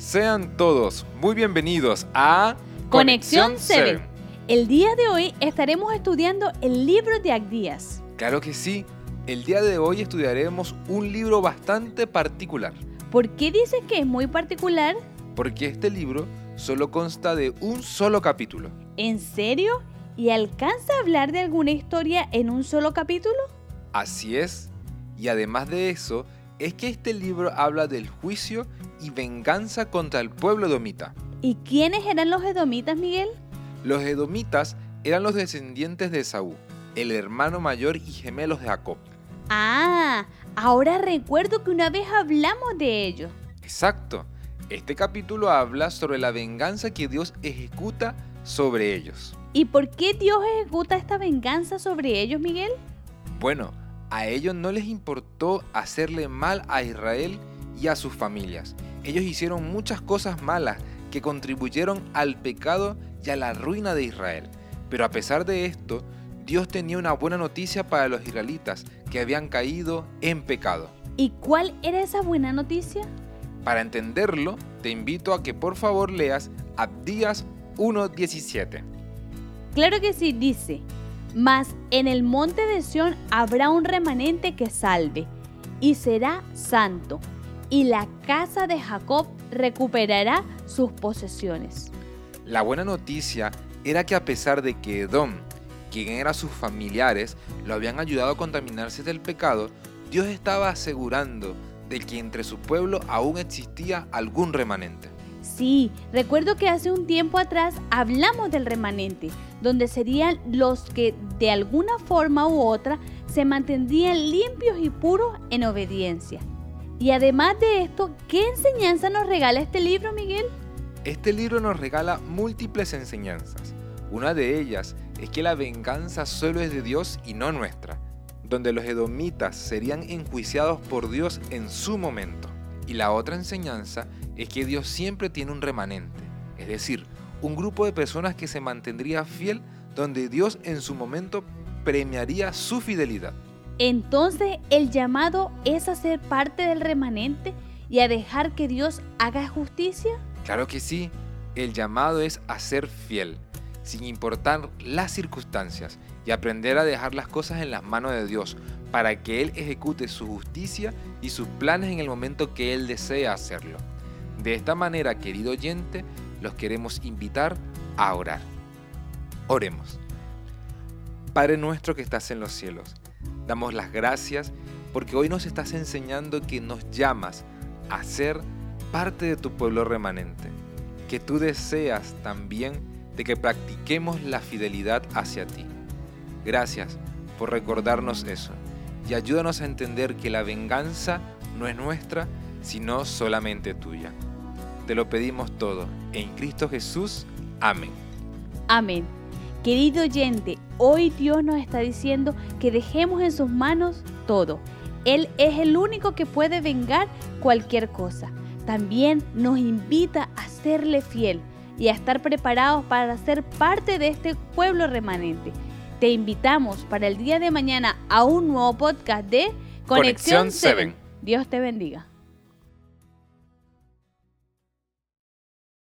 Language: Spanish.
Sean todos muy bienvenidos a Conexión 7. El día de hoy estaremos estudiando el libro de Agdías. Claro que sí, el día de hoy estudiaremos un libro bastante particular. ¿Por qué dices que es muy particular? Porque este libro solo consta de un solo capítulo. ¿En serio? ¿Y alcanza a hablar de alguna historia en un solo capítulo? Así es. Y además de eso, es que este libro habla del juicio y venganza contra el pueblo edomita. ¿Y quiénes eran los edomitas, Miguel? Los edomitas eran los descendientes de Esaú, el hermano mayor y gemelos de Jacob. Ah, ahora recuerdo que una vez hablamos de ellos. Exacto. Este capítulo habla sobre la venganza que Dios ejecuta sobre ellos. ¿Y por qué Dios ejecuta esta venganza sobre ellos, Miguel? Bueno, a ellos no les importó hacerle mal a Israel y a sus familias. Ellos hicieron muchas cosas malas que contribuyeron al pecado y a la ruina de Israel. Pero a pesar de esto, Dios tenía una buena noticia para los israelitas que habían caído en pecado. ¿Y cuál era esa buena noticia? Para entenderlo, te invito a que por favor leas Abdías 1.17. Claro que sí, dice, mas en el monte de Sión habrá un remanente que salve, y será santo, y la casa de Jacob recuperará sus posesiones. La buena noticia era que a pesar de que Edom, quien eran sus familiares, lo habían ayudado a contaminarse del pecado, Dios estaba asegurando de que entre su pueblo aún existía algún remanente. Sí, recuerdo que hace un tiempo atrás hablamos del remanente, donde serían los que de alguna forma u otra se mantendrían limpios y puros en obediencia. Y además de esto, ¿qué enseñanza nos regala este libro, Miguel? Este libro nos regala múltiples enseñanzas. Una de ellas es que la venganza solo es de Dios y no nuestra, donde los edomitas serían enjuiciados por Dios en su momento. Y la otra enseñanza es que Dios siempre tiene un remanente, es decir, un grupo de personas que se mantendría fiel donde Dios en su momento premiaría su fidelidad. Entonces el llamado es a ser parte del remanente y a dejar que Dios haga justicia. Claro que sí, el llamado es a ser fiel, sin importar las circunstancias, y aprender a dejar las cosas en las manos de Dios, para que Él ejecute su justicia y sus planes en el momento que Él desea hacerlo. De esta manera, querido oyente, los queremos invitar a orar. Oremos. Padre nuestro que estás en los cielos, damos las gracias porque hoy nos estás enseñando que nos llamas a ser parte de tu pueblo remanente, que tú deseas también de que practiquemos la fidelidad hacia ti. Gracias por recordarnos eso y ayúdanos a entender que la venganza no es nuestra, sino solamente tuya. Te lo pedimos todo. En Cristo Jesús. Amén. Amén. Querido oyente, hoy Dios nos está diciendo que dejemos en sus manos todo. Él es el único que puede vengar cualquier cosa. También nos invita a serle fiel y a estar preparados para ser parte de este pueblo remanente. Te invitamos para el día de mañana a un nuevo podcast de Conexión 7. Dios te bendiga.